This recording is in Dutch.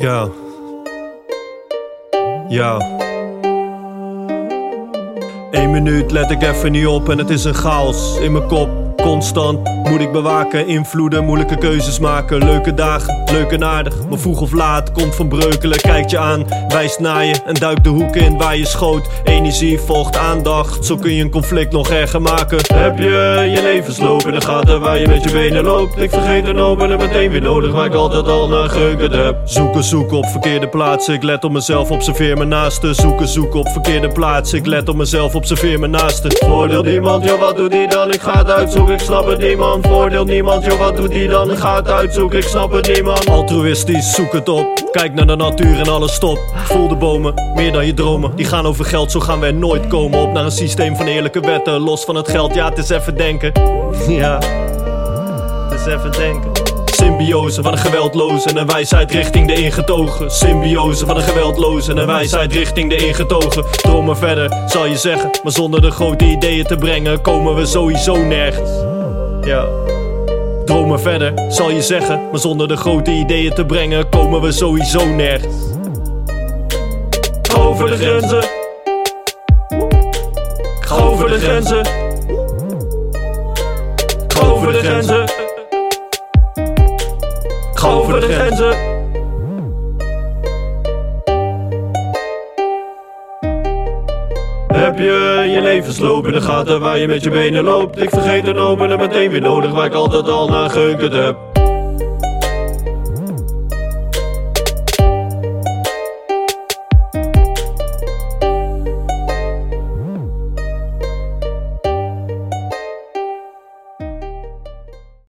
Ja. Ja. Eén minuut let ik even niet op en het is een chaos in mijn kop. Constant moet ik bewaken, invloeden, moeilijke keuzes maken. Leuke dagen, leuk en aardig, maar vroeg of laat komt van breukelen. Kijkt je aan, wijst naar je en duikt de hoek in waar je schoot. Energie volgt aandacht, zo kun je een conflict nog erger maken. Heb je je levensloop in de gaten waar je met je benen loopt? Ik vergeet een hoop en meteen weer nodig waar ik altijd al naar geukerd heb. Zoeken, zoeken op verkeerde plaatsen. Ik let op mezelf, observeer mijn naasten. Zoeken, zoeken op verkeerde plaatsen. Ik let op mezelf, observeer mijn naasten. Voordeel niemand, joh, wat doet die dan? Ik ga het uitzoeken, ik snap het niemand. Voordeel niemand, joh, wat doet die dan? Ik ga het uitzoeken, ik snap het niemand. Altruïstisch, zoek het op. Kijk naar de natuur en alles stopt. Voel de bomen, meer dan je dromen. Die gaan over geld, zo gaan er nooit komen. Op naar een systeem van eerlijke wetten. Los van het geld, ja, het is even denken. Ja, het is even denken. Symbiose van een geweldloze en een wijsheid richting de ingetogen. Symbiose van een geweldloze en een wijsheid richting de ingetogen. Dromen verder, zal je zeggen. Maar zonder de grote ideeën te brengen, komen we sowieso nergens. Ja. Dromen verder, zal je zeggen. Maar zonder de grote ideeën te brengen, komen we sowieso nergens. Over de grenzen. Ga over de grenzen. Ga over de grenzen. Over de grenzen. Heb je je levensloop in de gaten waar je met je benen loopt? Ik vergeet een hoop en meteen weer nodig waar ik altijd al naar geukerd heb.